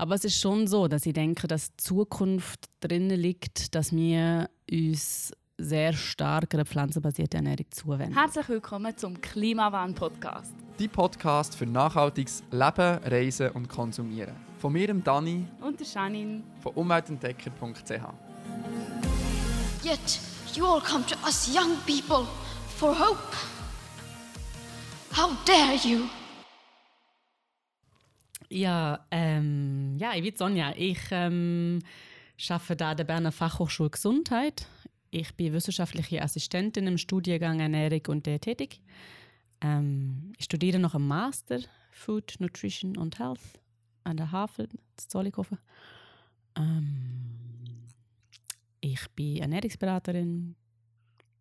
Aber es ist schon so, dass ich denke, dass die Zukunft drinnen liegt, dass wir uns sehr stark einer pflanzenbasierten Ernährung zuwenden. Herzlich willkommen zum Klimawandel-Podcast. Die Podcast für nachhaltiges Leben, Reisen und Konsumieren. Von mir, dem Dani. Und der Janine. Von umweltentdecker.ch. Yet you all come to us young people for hope. How dare you? Ja, ähm, ja, ich bin Sonja. Ich ähm, arbeite da an der Berner Fachhochschule Gesundheit. Ich bin wissenschaftliche Assistentin im Studiengang Ernährung und Diätetik. Ähm, ich studiere noch im Master Food, Nutrition und Health an der Havel in Zollikofen. Ähm, ich bin Ernährungsberaterin.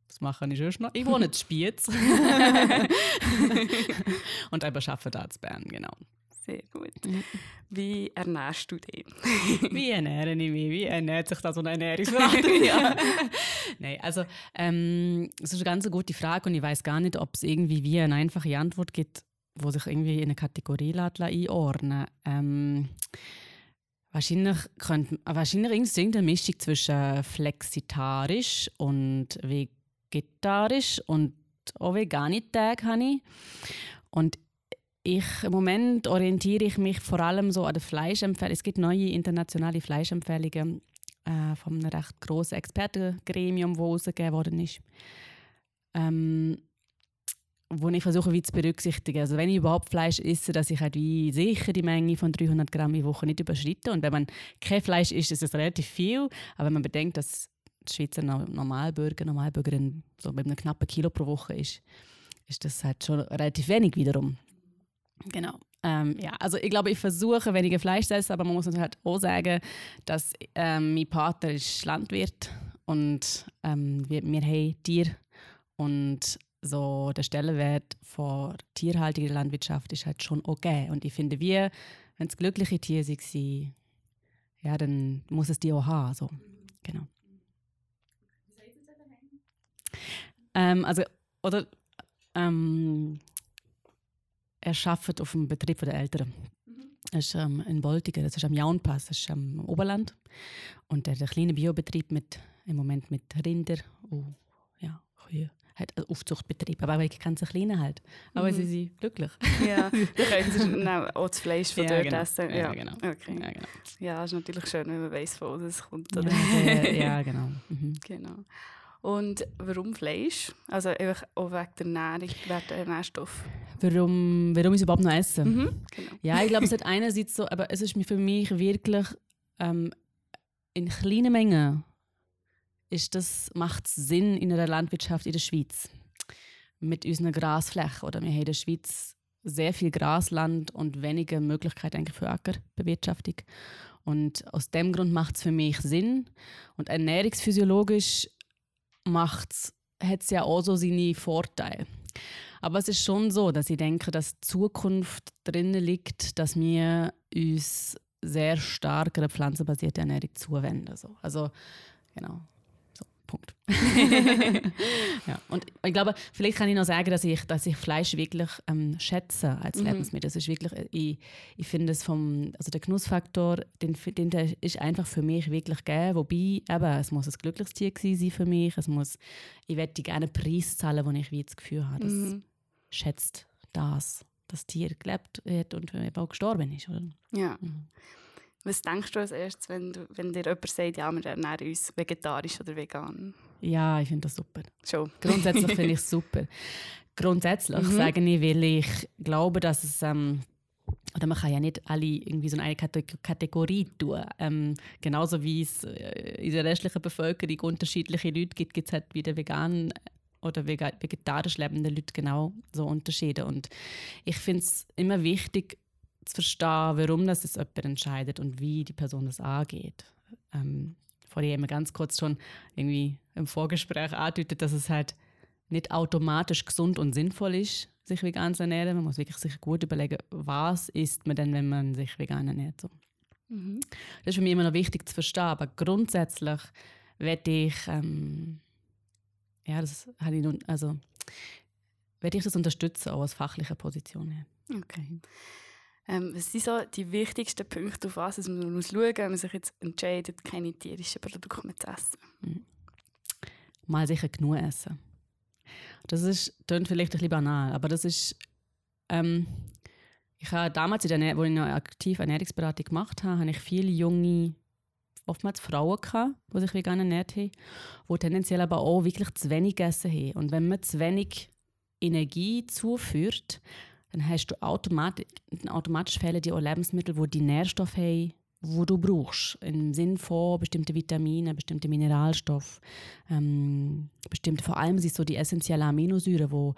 Was mache ich sonst noch? Ich wohne in Spiez. und aber arbeite da in Bern, genau. Sehr gut. Wie ernährst du dich? Wie ernähre ich mich? Wie ernährt sich da so eine Ernährungsberaterin? ja. Nein, also ähm, das ist eine ganz gute Frage und ich weiß gar nicht, ob es irgendwie wie eine einfache Antwort gibt, wo sich irgendwie in eine Kategorie einordnen ähm, Wahrscheinlich könnte wahrscheinlich irgendeine Mischung zwischen flexitarisch und vegetarisch und auch Veganitag habe ich. Und ich, Im Moment orientiere ich mich vor allem so an den Fleischempfehlungen. Es gibt neue internationale Fleischempfehlungen äh, von einem recht grossen Expertengremium, das rausgegeben worden ist. Ähm, wo ich versuche, wie zu berücksichtigen. Also wenn ich überhaupt Fleisch esse, dass ich halt wie sicher die Menge von 300 Gramm in Woche nicht überschreite. Und wenn man kein Fleisch isst, ist es relativ viel. Aber wenn man bedenkt, dass die Schweizer Normalbürger, Normalbürgerin so mit einem knappen Kilo pro Woche ist, ist das halt schon relativ wenig wiederum. Genau. Ähm, ja, also ich glaube, ich versuche weniger Fleisch zu essen, aber man muss halt auch sagen, dass ähm, mein Partner ist Landwirt und ähm, wir, wir haben Tiere und so der Stellenwert von Tierhaltung in der Landwirtschaft ist halt schon okay. Und ich finde, wir, wenn es glückliche Tiere sind, ja, dann muss es die auch haben. So. Genau. Ähm, also, oder ähm, er arbeitet auf dem Betrieb der Eltern. Er ist ähm, in Boltigen, das ist am Jaunpass, das ist am Oberland. Und er hat einen kleinen Biobetrieb mit, im Moment mit Rinder und ja, Kühe. Hat einen Aufzuchtbetrieb, aber auch ganz kleine halt. Aber mhm. sie sind glücklich. Ja, dann können sie auch das Fleisch von ja, dort genau. essen. Ja, ja. genau. Okay. Ja, genau. Ja, ist natürlich schön, wenn man weiß, wo es kommt. Oder? Ja, ja, genau. Mhm. genau. Und warum Fleisch? Also einfach auch wegen der Ernährung, wegen der Nährstoffe. Warum, warum ich es überhaupt noch esse? Mhm, genau. Ja, ich glaube, es hat einerseits so, aber es ist für mich wirklich ähm, in kleinen Mengen ist das, macht es Sinn in einer Landwirtschaft in der Schweiz. Mit unseren Grasflächen. Oder wir haben in der Schweiz sehr viel Grasland und wenige Möglichkeiten eigentlich für Ackerbewirtschaftung. Und aus dem Grund macht es für mich Sinn. Und ernährungsphysiologisch macht's, hat es ja auch so seine Vorteile. Aber es ist schon so, dass ich denke, dass die Zukunft drinnen liegt, dass wir uns sehr stark einer pflanzenbasierten Ernährung zuwenden. So. Also, genau. Punkt. ja. Und ich glaube, vielleicht kann ich noch sagen, dass ich, dass ich Fleisch wirklich ähm, schätze als mhm. Lebensmittel. Das ist wirklich, ich, ich finde es vom, also der Genussfaktor, den, den der ist einfach für mich wirklich gegeben. Wobei, eben, es muss ein glückliches Tier sein für mich. Es muss, ich werde gerne einen Preis zahlen, wo ich wie das Gefühl habe, das mhm. schätzt das, das Tier gelebt hat und auch gestorben ist. Oder? Ja. Mhm. Was denkst du als erstes, wenn, du, wenn dir jemand sagt, ja, wir ernähren uns vegetarisch oder vegan? Ja, ich finde das super. Schon. Grundsätzlich finde ich es super. Grundsätzlich mhm. sage ich, weil ich glaube, dass es... Ähm, oder man kann ja nicht alle irgendwie so eine Kategorie tun. Ähm, genauso wie es äh, in der restlichen Bevölkerung unterschiedliche Leute gibt, gibt es halt wieder vegan oder vegetarisch lebende Leute genau so Unterschiede. Und ich finde es immer wichtig, zu verstehen, warum das jemand entscheidet und wie die Person das angeht. Ähm, haben wir ganz kurz schon irgendwie im Vorgespräch angedeutet, dass es halt nicht automatisch gesund und sinnvoll ist, sich vegan zu ernähren. Man muss wirklich sich gut überlegen, was isst man denn, wenn man sich vegan ernährt. So. Mhm. Das ist für mich immer noch wichtig zu verstehen, aber grundsätzlich werde ich, ähm, ja, das habe ich nun, also werde ich das unterstützen, auch aus fachlicher Position her. Okay. Ähm, was sind so die wichtigsten Punkte, auf was man muss schauen muss, wenn man sich jetzt entscheidet, keine tierischen Produkte zu essen? Mal sicher genug essen. Das ist, klingt vielleicht ein bisschen banal, aber das ist, ähm, ich habe damals, in der, wo ich noch aktiv Ernährungsberatung gemacht habe, habe ich viele junge, oftmals Frauen gehabt, die sich vegan ernährt haben, die tendenziell aber auch wirklich zu wenig gegessen haben. Und wenn man zu wenig Energie zuführt, dann hast du automatisch, automatisch fehlen dir auch Lebensmittel, die die Nährstoffe haben, wo du brauchst. Im Sinne von bestimmten Vitaminen, bestimmten Mineralstoffen, ähm, bestimmte, vor allem sind so die essentiellen Aminosäuren, wo,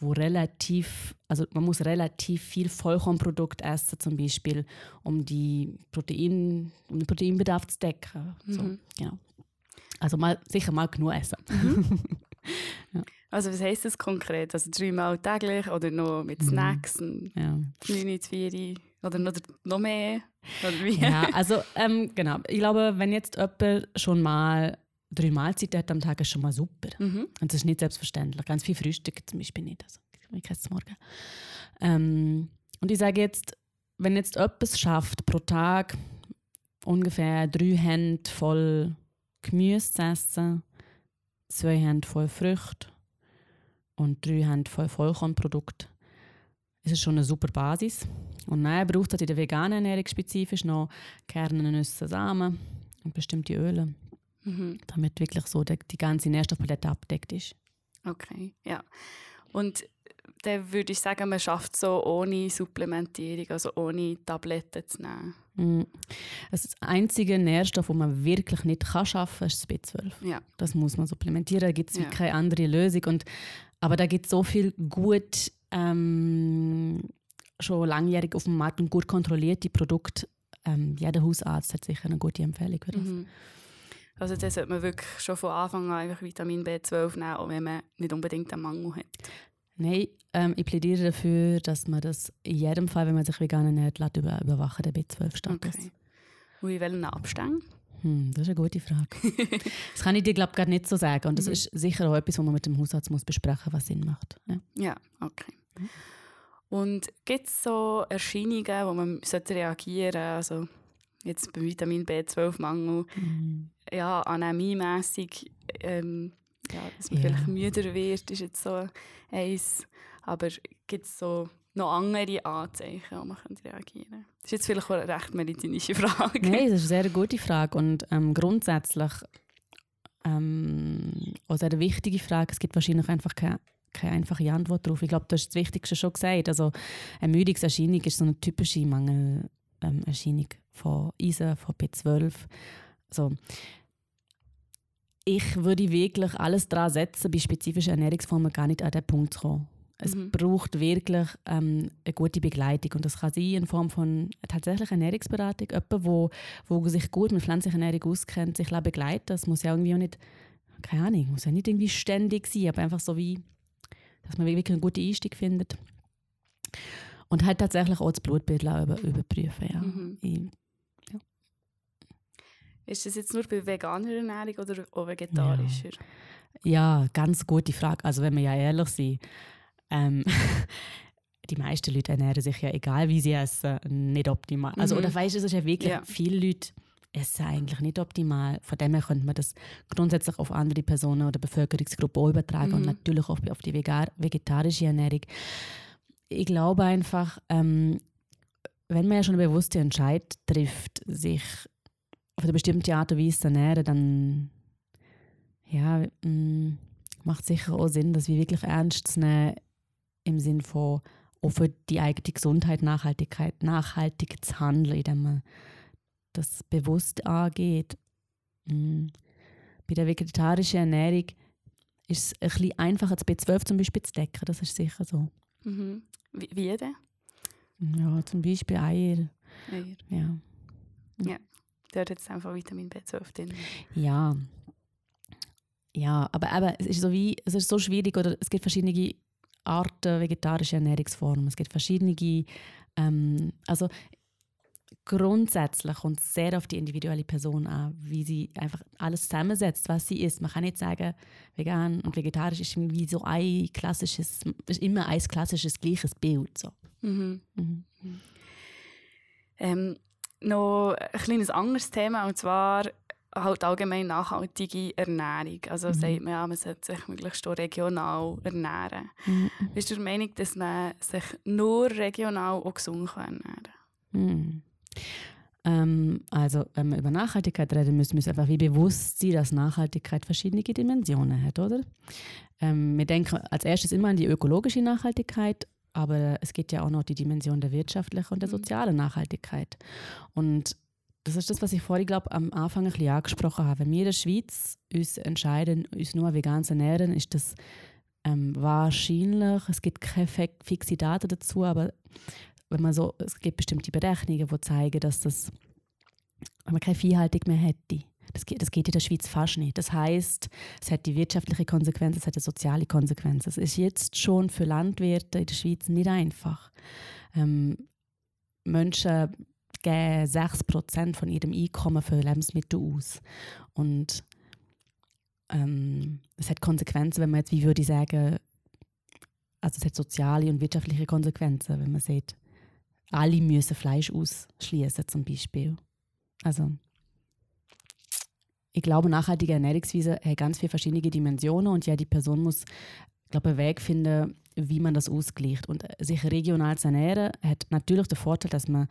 wo relativ, also man muss relativ viel Vollkornprodukt essen zum Beispiel, um die Protein, um den Proteinbedarf zu decken. So, Mhm. genau. Also mal, sicher mal genug essen. Also was heisst das konkret? Also dreimal täglich oder noch mit Mhm. Snacks, mhm. Ja. 9 zu 4 oder noch, noch mehr? Oder wie? ja, also ähm, genau. Ich glaube, wenn jetzt jemand schon mal drei Mahlzeiten hat am Tag, ist schon mal super. Mhm. Und das ist nicht selbstverständlich. Ganz viel Frühstück zum Beispiel nicht. Also, ich kann es morgen. Ähm, und ich sage jetzt, wenn jetzt es schafft, pro Tag ungefähr drei Hände voll Gemüse zu essen, zwei Hände voll Früchte und drei voll Vollkornprodukte, ist es schon eine super Basis. Und dann braucht es in der veganen Ernährung spezifisch noch Kerne, Nüsse, Samen und bestimmte Öle, Mhm. damit wirklich so die, die ganze Nährstoffpalette abdeckt ist. Okay, ja. Und dann würde ich sagen, man schafft so ohne Supplementierung, also ohne Tabletten zu nehmen. Mm. Das einzige Nährstoff, das man wirklich nicht kann schaffen kann, ist das B12. Ja. Das muss man supplementieren, da gibt es Ja. keine andere Lösung. Und, aber da gibt es so viel gut, ähm, schon langjährig auf dem Markt und gut kontrollierte Produkte. Ähm, jeder Hausarzt hat sicher eine gute Empfehlung für das. Mhm. Also dann sollte man wirklich schon von Anfang an einfach Vitamin B12 nehmen, auch wenn man nicht unbedingt einen Mangel hat. Nein, ähm, ich plädiere dafür, dass man das in jedem Fall, wenn man sich vegan ernährt, über, überwachen, den B12-Status. Okay. Und in welchen Abständen? Hm, das ist eine gute Frage. das kann ich dir, glaube ich, gerade nicht so sagen. Und das Mhm. ist sicher auch etwas, was man mit dem Hausarzt muss besprechen muss, was Sinn macht. Ja. Ja, okay. Und gibt es so Erscheinungen, wo man sollte reagieren sollte? Also jetzt beim Vitamin B12-Mangel, Mhm. ja, anämiemässig, ähm, ja, dass man Ja. vielleicht müder wird, ist jetzt so eins. Aber gibt es so noch andere Anzeichen, wo man reagieren könnte? Das ist jetzt vielleicht eine recht medizinische Frage. Nein, das ist eine sehr gute Frage. Und ähm, grundsätzlich ähm, auch sehr eine wichtige Frage. Es gibt wahrscheinlich einfach keine, keine einfache Antwort darauf. Ich glaube, du hast das Wichtigste schon gesagt. Also, Ermüdungserscheinung ist so eine typische Mangelerscheinung von Eisen, von B12. Also, ich würde wirklich alles daran setzen, bei spezifischen Ernährungsformen gar nicht an den Punkt zu kommen. Es Mhm. braucht wirklich ähm, eine gute Begleitung. Und das kann sein in Form von tatsächlich Ernährungsberatung. Jemand, wo, wo sich gut mit pflanzlicher Ernährung auskennt, sich begleiten Das muss ja irgendwie auch nicht, keine Ahnung, muss ja nicht irgendwie ständig sein, aber einfach so wie, dass man wirklich einen guten Einstieg findet. Und halt tatsächlich auch das Blutbild über, überprüfen. Ja. Mhm. Ich, Ist das jetzt nur bei veganer Ernährung oder auch vegetarischer? Ja, ganz gute Frage. Also wenn wir ja ehrlich sind, ähm, die meisten Leute ernähren sich ja, egal wie sie essen, nicht optimal. Also, Mhm. oder weißt du, es ist ja wirklich, Ja. viele Leute essen eigentlich nicht optimal. Von dem her könnte man das grundsätzlich auf andere Personen oder Bevölkerungsgruppen auch übertragen und Mhm. natürlich auch auf die vegetarische Ernährung. Ich glaube einfach, ähm, wenn man ja schon eine bewusste Entscheidung trifft, sich auf eine bestimmte Art und Weise zu ernähren, dann ja, mh, macht sicher auch Sinn, das wie wirklich ernst zu nehmen im Sinn von auch für die eigene Gesundheit, Nachhaltigkeit, nachhaltig zu handeln, indem man das bewusst angeht. Mm. Bei der vegetarischen Ernährung ist es ein bisschen einfacher, das B12 zum Beispiel zu decken, das ist sicher so. Mhm. Wie, wie denn? Ja, zum Beispiel Eier. Ja. Ja. Dort hat es einfach Vitamin B12 drin. Ja. Ja, aber eben, es ist so wie, es ist so schwierig, oder es gibt verschiedene Arten vegetarische Ernährungsformen. Es gibt verschiedene, ähm, also grundsätzlich kommt es sehr auf die individuelle Person an, wie sie einfach alles zusammensetzt, was sie isst. Man kann nicht sagen, vegan und vegetarisch ist irgendwie so ein klassisches, ist immer ein klassisches gleiches Bild. So. Mhm. Mhm. Ähm, noch ein kleines anderes Thema, und zwar halt allgemein nachhaltige Ernährung. Also Mhm. sagt man ja, man sollte sich möglichst auch regional ernähren. Mhm. Bist du der Meinung, dass man sich nur regional und gesund kann ernähren kann? Mhm. Ähm, also, wenn wir über Nachhaltigkeit reden, müssen wir uns einfach wie bewusst sein, dass Nachhaltigkeit verschiedene Dimensionen hat, oder? Ähm, wir denken als erstes immer an die ökologische Nachhaltigkeit, aber es gibt ja auch noch die Dimension der wirtschaftlichen und der Mhm. sozialen Nachhaltigkeit. Und das ist das, was ich vorhin, glaube am Anfang ein bisschen angesprochen habe. Wenn wir in der Schweiz uns entscheiden, uns nur vegan zu ernähren, ist das ähm, wahrscheinlich, es gibt keine fi- fixe Daten dazu, aber wenn man so, es gibt bestimmte Berechnungen, die zeigen, dass das, wenn man keine Viehhaltung mehr hätte, das geht, das geht in der Schweiz fast nicht. Das heißt, es hat die wirtschaftliche Konsequenz, es hat die soziale Konsequenz. Es ist jetzt schon für Landwirte in der Schweiz nicht einfach. Ähm, Menschen geben 6% von ihrem Einkommen für Lebensmittel aus. Und ähm, es hat Konsequenzen, wenn man jetzt, wie würde ich sagen, also es hat soziale und wirtschaftliche Konsequenzen, wenn man sieht, alle müssen Fleisch ausschließen zum Beispiel. Also ich glaube, nachhaltige Ernährungsweise hat ganz viele verschiedene Dimensionen und jede Person muss, glaube einen Weg finden, wie man das ausgleicht. Und sich regional zu ernähren hat natürlich den Vorteil, dass man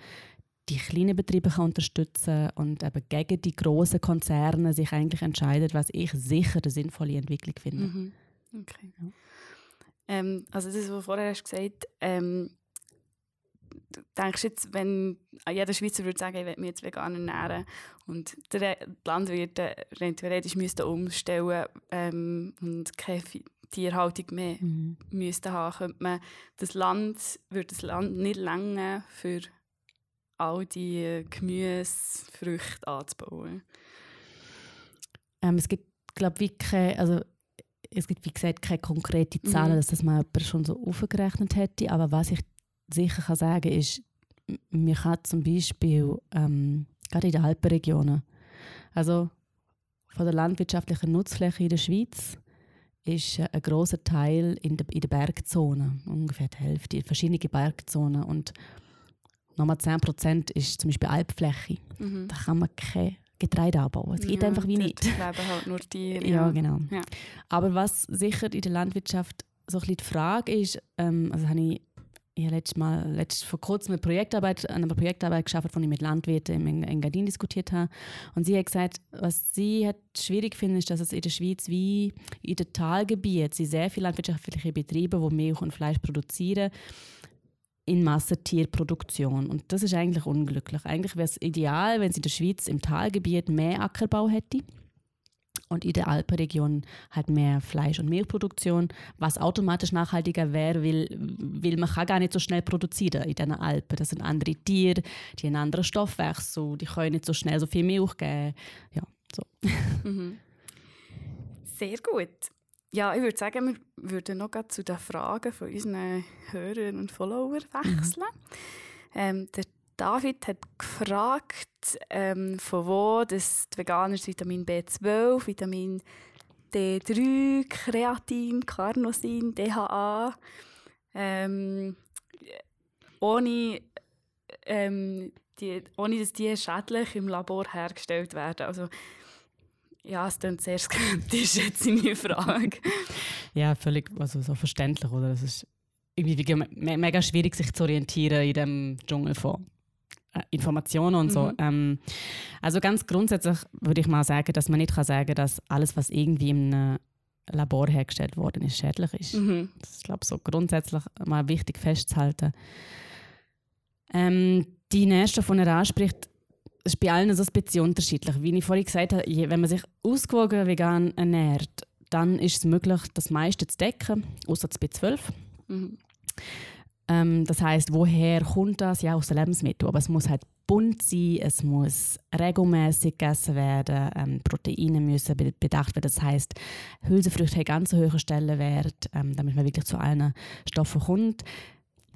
die kleinen Betriebe kann unterstützen und eben gegen die großen Konzerne sich eigentlich entscheidet, was ich sicher eine sinnvolle Entwicklung finde. Mhm. Okay. Ja. Ähm, also das, was du vorher hast gesagt ähm, du denkst jetzt, wenn jeder Schweizer würde sagen, ich will mich jetzt vegan ernähren und der Landwirte rein theoretisch müssten umstellen ähm, und keine Tierhaltung mehr Mhm. müssten haben, könnte man das Land, würde das Land nicht länger für all die Gemüse, Früchte anzubauen. Ähm, es gibt, glaube ich, keine, also es gibt, wie gesagt, keine konkrete Zahlen, Mhm. dass das mal jemand schon so aufgerechnet hätte. Aber was ich sicher kann sagen ist, man kann zum Beispiel ähm, gerade in den Alpenregionen, also von der landwirtschaftlichen Nutzfläche in der Schweiz, ist äh, ein großer Teil in der, in der Bergzone, ungefähr die Hälfte, verschiedene Bergzonen. Und nochmal 10% ist zum Beispiel Alpfläche. Mhm. Da kann man kein Getreide anbauen. Es geht Ja, einfach wie nicht. leben halt nur Tiere. Ja, genau. Ja. Aber was sicher in der Landwirtschaft so ein bisschen die Frage ist, ähm, also habe ich, ich habe letztes Mal, letzt, vor kurzem eine Projektarbeit, an einer Projektarbeit geschafft, wo ich mit Landwirten im Eng- Engadin diskutiert habe. Und sie hat gesagt, was sie hat schwierig findet, ist, dass es in der Schweiz wie in den Talgebieten sehr viele landwirtschaftliche Betriebe, die Milch und Fleisch produzieren in Massentierproduktion. Und das ist eigentlich unglücklich. Eigentlich wäre es ideal, wenn es in der Schweiz im Talgebiet mehr Ackerbau hätte und in der Alpenregion halt mehr Fleisch- und Milchproduktion, was automatisch nachhaltiger wäre, weil, weil man kann gar nicht so schnell produzieren in den Alpen. Das sind andere Tiere, die haben anderen Stoffwechsel, die können nicht so schnell so viel Milch geben. Ja, so. Mhm. Sehr gut. Ja, ich würde sagen, wir würden noch zu den Fragen von unseren Hörern und Followern wechseln. Ähm, der David hat gefragt, ähm, von wo das die Veganer Vitamin B12, Vitamin D3, Kreatin, Carnosin, DHA, ähm, ohne, ähm, die, ohne dass die schädlich im Labor hergestellt werden. Also, ja, es klingt sehr skeptisch, jetzt seine Frage. Ja, völlig also so verständlich, oder? Es ist irgendwie wie me mega schwierig, sich zu orientieren in dem Dschungel von äh, Informationen und so. Mhm. Ähm, also ganz grundsätzlich würde ich mal sagen, dass man nicht kann sagen dass alles, was irgendwie in einem Labor hergestellt worden ist, schädlich ist. Mhm. Das ist, glaube ich, so grundsätzlich mal wichtig festzuhalten. Ähm, die Nährstoffe, die er anspricht, ist bei allen so ein bisschen unterschiedlich. Wie ich vorhin gesagt habe, wenn man sich ausgewogen vegan ernährt, dann ist es möglich, das meiste zu decken, außer das B12. Mhm. Ähm, das heißt, woher kommt das? Ja, aus den Lebensmitteln. Aber es muss halt bunt sein, es muss regelmäßig gegessen werden, ähm, Proteine müssen be- bedacht werden. Das heißt, Hülsenfrüchte haben ganz einen hohen Stellenwert, ähm, damit man wirklich zu allen Stoffen kommt.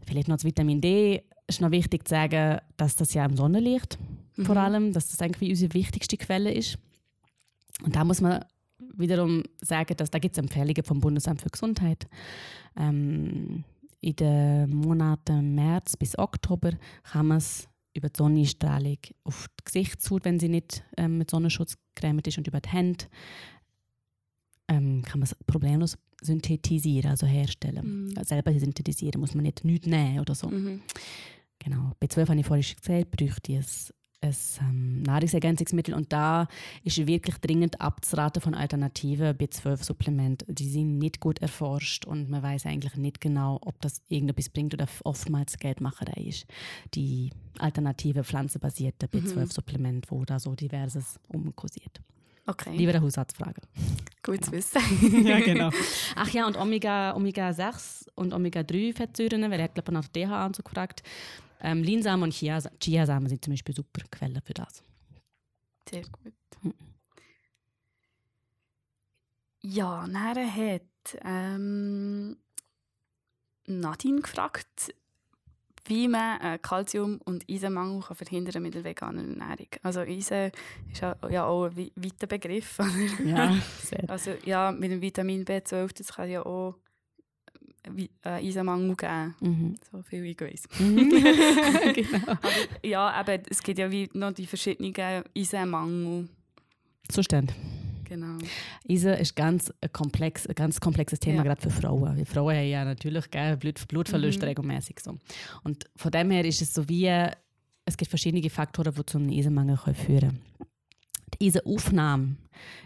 Vielleicht noch das Vitamin D. Es ist noch wichtig zu sagen, dass das ja im Sonnenlicht vor Mhm. allem, dass das eigentlich unsere wichtigste Quelle ist. Und da muss man wiederum sagen, dass da gibt es Empfehlungen vom Bundesamt für Gesundheit. Ähm, in den Monaten März bis Oktober kann man es über die Sonnenstrahlung auf die Gesichtshaut, wenn sie nicht ähm, mit Sonnenschutz gecremt ist und über die Hände ähm, kann man es problemlos synthetisieren, also herstellen. Mhm. Selber synthetisieren muss man nicht nichts nehmen oder so. Mhm. Genau. B12 habe ich vorhin schon gesagt, bräuchte ich ein, ein ähm, Nahrungsergänzungsmittel und da ist wirklich dringend abzuraten von alternativen B12-Supplementen. Die sind nicht gut erforscht und man weiß eigentlich nicht genau, ob das irgendetwas bringt oder oftmals Geldmacherei ist. Die alternative pflanzenbasierte B12-Supplement, wo da so diverses umkursiert. Okay, Lieber eine Hausarztfrage. gut zu wissen. ja, genau. Ach ja, und Omega, Omega 6 und Omega 3 Fettsäuren, weil er hat glaube ich nach DHA und so gefragt. Ähm, Linsamen und Chia- Chiasamen sind zum Beispiel super Quellen für das. Sehr gut. Mhm. Ja, dann hat ähm, Nadine gefragt, wie man äh, Kalzium- und Eisenmangel kann verhindern mit der veganen Ernährung. Also Eisen ist ja, ja auch ein wei- weiter Begriff. oder? Ja, sehr. Also ja, mit dem Vitamin B12, das kann ja auch äh, Eisenmangel geben. Mhm. So viel ich weiss. genau. Aber ja, eben, es gibt ja wie noch die verschiedenen Eisenmangel. Zustand. Genau. Eisen ist ganz ein, komplex, ein ganz komplexes Thema, Ja. gerade für Frauen. Weil Frauen haben ja natürlich gell, Blut, Blutverlust Mhm. regelmäßig. So. Und von dem her ist es so wie, es gibt verschiedene Faktoren, die zum Eisenmangel können führen können. Die Eisenaufnahme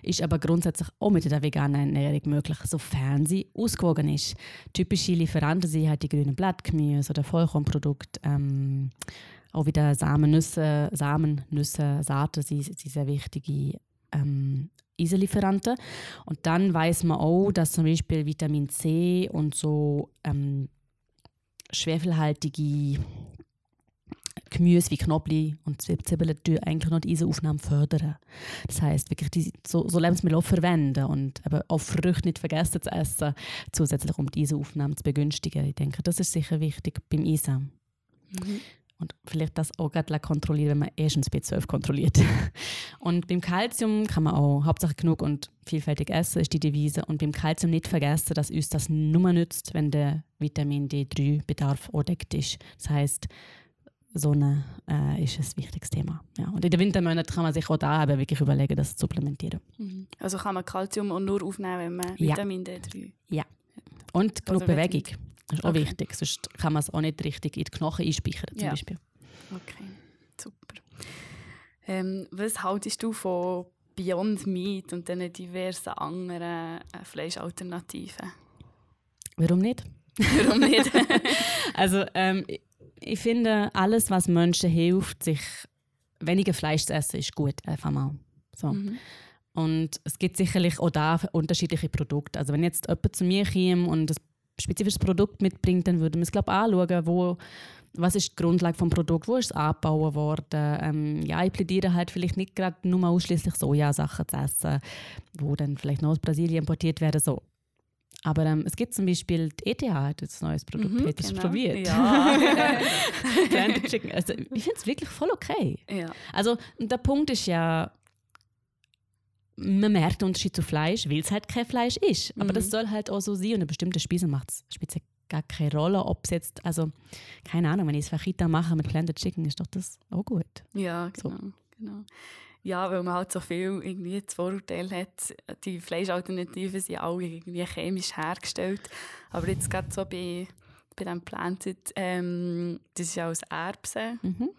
ist aber grundsätzlich auch mit der veganen Ernährung möglich, sofern sie ausgewogen ist. Typische Lieferanten sind halt die grünen Blattgemüse oder Vollkornprodukte. Ähm, auch wieder Samennüsse, Samennüsse, Saaten sind, sind sehr wichtige ähm, Eisenlieferanten. Und dann weiß man auch, dass zum Beispiel Vitamin C und so ähm, schwefelhaltige Gemüse wie Knoblauch und Zwieb- Zwiebeln eigentlich noch die Eisenaufnahme fördern. Das heißt wirklich die, so, so Lebensmittel auch verwenden und eben auch Früchte nicht vergessen zu essen, zusätzlich um die Eisenaufnahme zu begünstigen. Ich denke, das ist sicher wichtig beim Eisen. Mhm. Und vielleicht das auch gerade kontrollieren, wenn man erstens B12 kontrolliert. Und beim Kalzium kann man auch Hauptsache genug und vielfältig essen, ist die Devise. Und beim Kalzium nicht vergessen, dass uns das nur nützt, wenn der Vitamin D3-Bedarf auch deckt ist. Das heißt, Sonne äh, ist ein wichtiges Thema. Ja. Und in den Wintermonaten kann man sich auch da eben wirklich überlegen, das zu supplementieren. Mhm. Also kann man Kalzium auch nur aufnehmen, wenn man Ja. Vitamin D3 Und genug wenn Bewegung. Das ist auch Okay. wichtig, sonst kann man es auch nicht richtig in die Knochen einspeichern zum Ja. Beispiel. Okay, super. Ähm, was haltest du von Beyond Meat und den diversen anderen äh, Fleischalternativen? Warum nicht? Warum nicht? Also ähm, ich- finde, alles, was Menschen hilft, sich weniger Fleisch zu essen, ist gut. Einfach mal. So. Mhm. Und es gibt sicherlich auch da unterschiedliche Produkte. Also wenn jetzt jemand zu mir käme und ein spezifisches Produkt mitbringt, dann würde man es glaube ich anschauen, wo, was ist die Grundlage des Produkts, wo ist es angebaut worden. Ähm, ja, ich plädiere halt vielleicht nicht gerade nur ausschließlich Sojasachen zu essen, wo dann vielleicht noch aus Brasilien importiert werden. So. Aber ähm, es gibt zum Beispiel die ETH, hat jetzt ein neues Produkt, Mhm, hat das genau. probiert. Ja. Chicken. Also, ich finde es wirklich voll okay. ja. Also der Punkt ist ja, man merkt den Unterschied zu Fleisch, weil es halt kein Fleisch ist. Aber Mhm. das soll halt auch so sein und eine bestimmte Speise macht es gar keine Rolle, ob es jetzt, also keine Ahnung, wenn ich es Fajita mache mit Planted Chicken, ist doch das auch gut. Ja, So. genau, genau. Ja, weil man halt so viel irgendwie das Vorurteil hat, die Fleischalternativen sind alle irgendwie chemisch hergestellt. Aber jetzt gerade so bei, bei diesem Planted, ähm, das ist ja aus Erbsen, Mhm.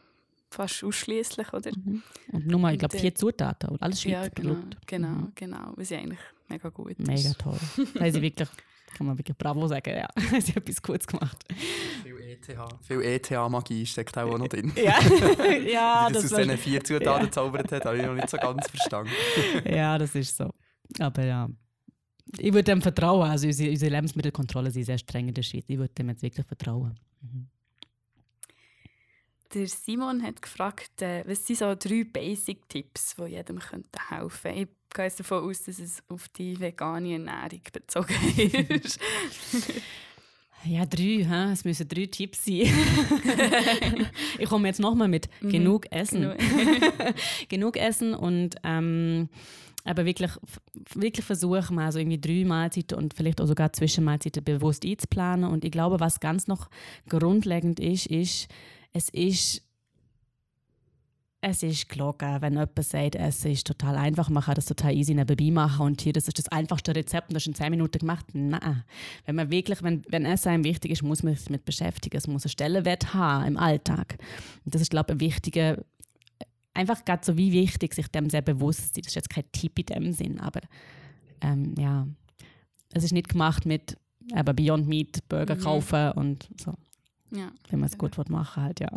fast ausschließlich, oder? Mhm. Und nur mal, ich glaube, äh, vier Zutaten und alles Schweizer Ja, genau, Produkte. genau, Mhm. genau. Was ja eigentlich mega gut ist. Mega toll. Weil sie wirklich, kann man wirklich bravo sagen, ja. sie haben etwas Gutes gemacht. Viel ETH. Viel ETH-Magie steckt auch noch drin. Ja, ja Wie das aus diesen vier Zutaten Ja. gezaubert hat, habe ich noch nicht so ganz verstanden. ja, das ist so. Aber ja. Ich würde dem vertrauen. Also unsere, unsere Lebensmittelkontrollen sind sehr streng in der Schweiz. Ich würde dem jetzt wirklich vertrauen. Mhm. Der Simon hat gefragt, äh, was sind so drei Basic-Tipps, die jedem könnten helfen könnten. Ich gehe jetzt davon aus, dass es auf die vegane Ernährung bezogen ist. Ja, drei. Hä? Es müssen drei Tipps sein. ich komme jetzt nochmal mit Mhm. genug Essen. Genug. genug Essen und ähm, aber wirklich, wirklich versuchen, mal so irgendwie drei Mahlzeiten und vielleicht auch sogar Zwischenmahlzeiten bewusst einzuplanen. Und ich glaube, was ganz noch grundlegend ist, ist, es ist es ist gelogen, wenn jemand sagt, es ist total einfach, man kann das total easy nebenbei machen und hier, das ist das einfachste Rezept und das ist in 10 Minuten gemacht. Nein. Wenn man wirklich, wenn, wenn es einem wichtig ist, muss man sich damit beschäftigen. Es muss einen Stellenwert haben im Alltag. Und das ist, glaube ich, ein wichtiger, einfach gerade so wie wichtig, sich dem sehr bewusst sein. Das ist jetzt kein Tipp in dem Sinn, aber ähm, ja, es ist nicht gemacht mit aber Beyond Meat Burger mhm. kaufen und so. Ja. Wenn man es gut will machen halt, ja.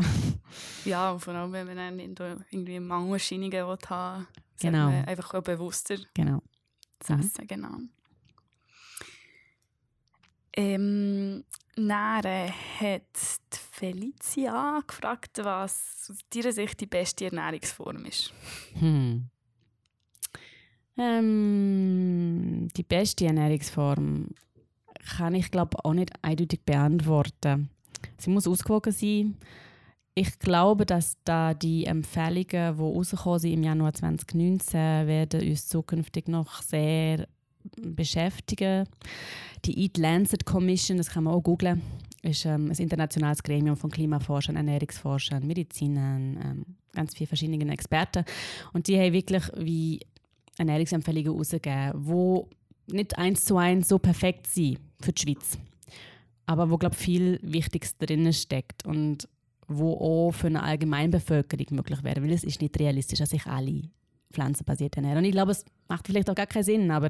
Ja, und vor allem, wenn man dann irgendwie Mangelmaschinen haben genau. einfach auch bewusster genau. zu mhm. essen, genau. Ähm, Nähren hat Felicia gefragt, was aus deiner Sicht die beste Ernährungsform ist. Hm. Ähm, die beste Ernährungsform kann ich glaube auch nicht eindeutig beantworten. Sie muss ausgewogen sein. Ich glaube, dass da die Empfehlungen, die rausgekommen sind im Januar 2019, werden uns zukünftig noch sehr beschäftigen. Die Eat Lancet Commission, das kann man auch googlen, ist ähm, ein internationales Gremium von Klimaforschern, Ernährungsforschern, Medizinern, ähm, ganz vielen verschiedenen Experten. Und die haben wirklich wie Ernährungsempfehlungen herausgegeben, die nicht eins zu eins so perfekt sind für die Schweiz aber wo glaube viel Wichtiges drin steckt und wo auch für eine Allgemeinbevölkerung möglich wäre, weil es ist nicht realistisch, dass sich alle pflanzenbasiert ernähren. Und ich glaube, es macht vielleicht auch gar keinen Sinn, aber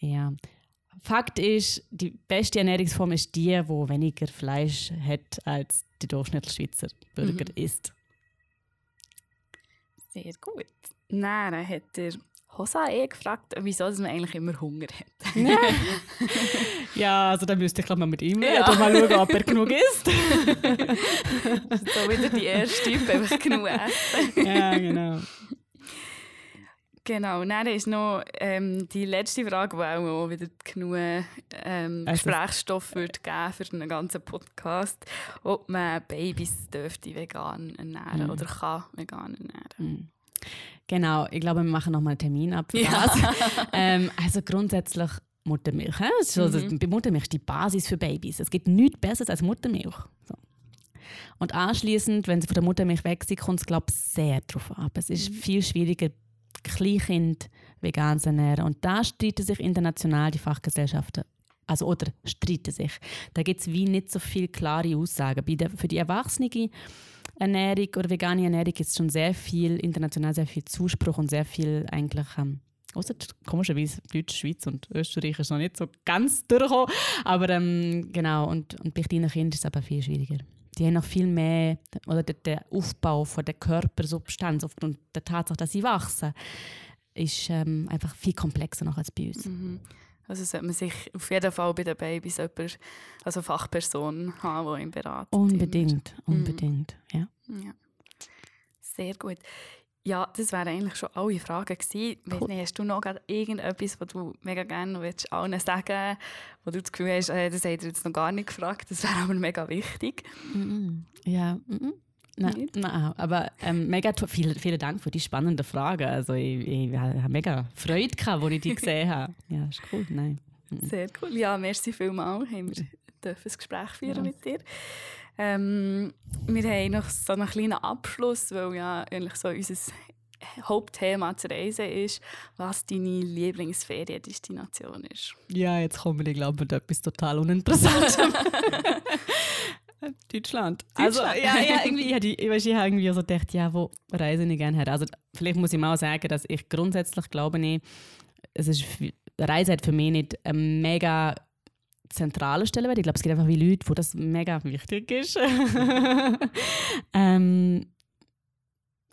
ja. Fakt ist, die beste Ernährungsform ist die, wo weniger Fleisch hat als der Durchschnittsschweizer Bürger mhm. isst. Sehr gut. Nähren hat er Hosa eh gefragt, wieso man eigentlich immer Hunger hat. ja, also dann müsste ich glaube mal mit ihm ja. mal schauen, ob er genug isst. so wieder die erste Typ, einfach genug essen. ja, genau. Genau, und dann ist noch ähm, die letzte Frage, die auch wieder genug ähm, also, Gesprächsstoff wird geben für den ganzen Podcast, ob man Babys dürfte vegan ernähren mm. oder kann vegan ernähren. Mm. Genau, ich glaube, wir machen nochmal einen Termin ab für ja. das. ähm, also grundsätzlich Muttermilch. So, mhm. Muttermilch ist die Basis für Babys. Es gibt nichts Besseres als Muttermilch. So. Und anschließend, wenn sie von der Muttermilch weg sind, kommt es glaube ich sehr darauf ab. Es ist mhm. viel schwieriger, Kleinkind vegan zu ernähren. Und da streiten sich international die Fachgesellschaften also oder streiten sich. Da gibt es wie nicht so viele klare Aussagen. Bei der, für die Erwachsenen Ernährung oder vegane Ernährung ist schon sehr viel, international sehr viel Zuspruch und sehr viel eigentlich, ähm, außer komischerweise Deutsch, Schweiz und Österreich ist noch nicht so ganz durchgekommen, aber ähm, genau, und, und bei kleinen Kindern ist es aber viel schwieriger. Die haben noch viel mehr, oder der, der Aufbau von der Körpersubstanz aufgrund der Tatsache, dass sie wachsen, ist ähm, einfach viel komplexer noch als bei uns. Mhm. Also sollte man sich auf jeden Fall bei den Babys jemand, also Fachperson haben, die ihn beraten. Unbedingt, immer. Unbedingt, mhm. ja. ja. Sehr gut. Ja, das wären eigentlich schon alle Fragen gewesen. Cool. Nicht, hast du noch irgendetwas, was du mega gerne willst, allen sagen wo du das Gefühl hast, äh, das hat er jetzt noch gar nicht gefragt, das wäre aber mega wichtig? Mm -mm. Ja, mm Nein, nein, aber ähm, mega vielen, vielen Dank für die spannende Frage. Also ich, ich, ich habe mega Freude gehabt, als ich die gesehen habe. Ja, ist cool. Nein. Mhm. Sehr cool. Ja, merci vielmals. Haben wir dürfen ein Gespräch führen ja. mit dir. Ähm, wir haben noch so einen kleinen Abschluss, weil ja eigentlich so unser Hauptthema zu reisen ist, was deine Lieblingsferiendestination ist. Ja, jetzt kommen wir, glaube ich, mit etwas total Uninteressantes. Deutschland. Also, ja, ja, irgendwie, ja, die, ich, habe irgendwie so gedacht, ja, wo reise ich gerne her? Also, vielleicht muss ich mal sagen, dass ich grundsätzlich glaube, nicht, es ist, Reise hat für mich nicht eine mega zentrale Stelle. Ich glaube, es gibt einfach wie Leute, wo das mega wichtig ist. ähm,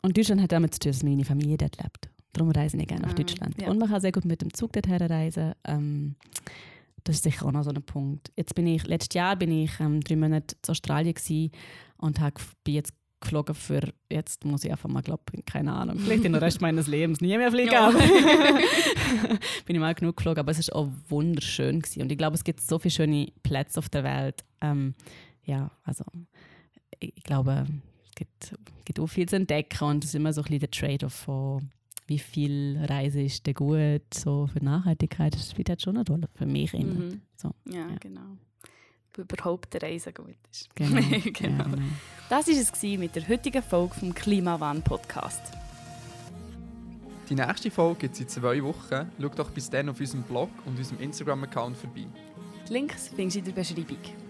und Deutschland hat damit zu tun, dass meine Familie dort lebt. Darum reise ich gerne nach ah, Deutschland. Ja. Und man kann sehr gut mit dem Zug dorthin reisen. Ähm, das ist sicher auch noch so ein Punkt. Jetzt bin ich, letztes Jahr bin ich ähm, drei Monate in Australien und hab, bin jetzt geflogen für, jetzt muss ich einfach mal, glaube keine Ahnung, vielleicht den Rest meines Lebens nie mehr fliegen. Ja. bin ich mal genug geflogen, aber es war auch wunderschön gewesen. Und ich glaube, es gibt so viele schöne Plätze auf der Welt. Ähm, ja, also ich glaube, es gibt, gibt auch viel zu entdecken und es ist immer so ein bisschen der Trade-off von wie viel Reise ist denn gut so für Nachhaltigkeit, das spielt halt schon eine Rolle für mich. Mhm. So, ja, ja, genau. überhaupt der Reise gut ist. Genau. genau. Ja, nein. Das war es mit der heutigen Folge vom Klimawandel-Podcast. Die nächste Folge gibt es in zwei Wochen. Schau doch bis dann auf unserem Blog und unserem Instagram-Account vorbei. Die Links findest du in der Beschreibung.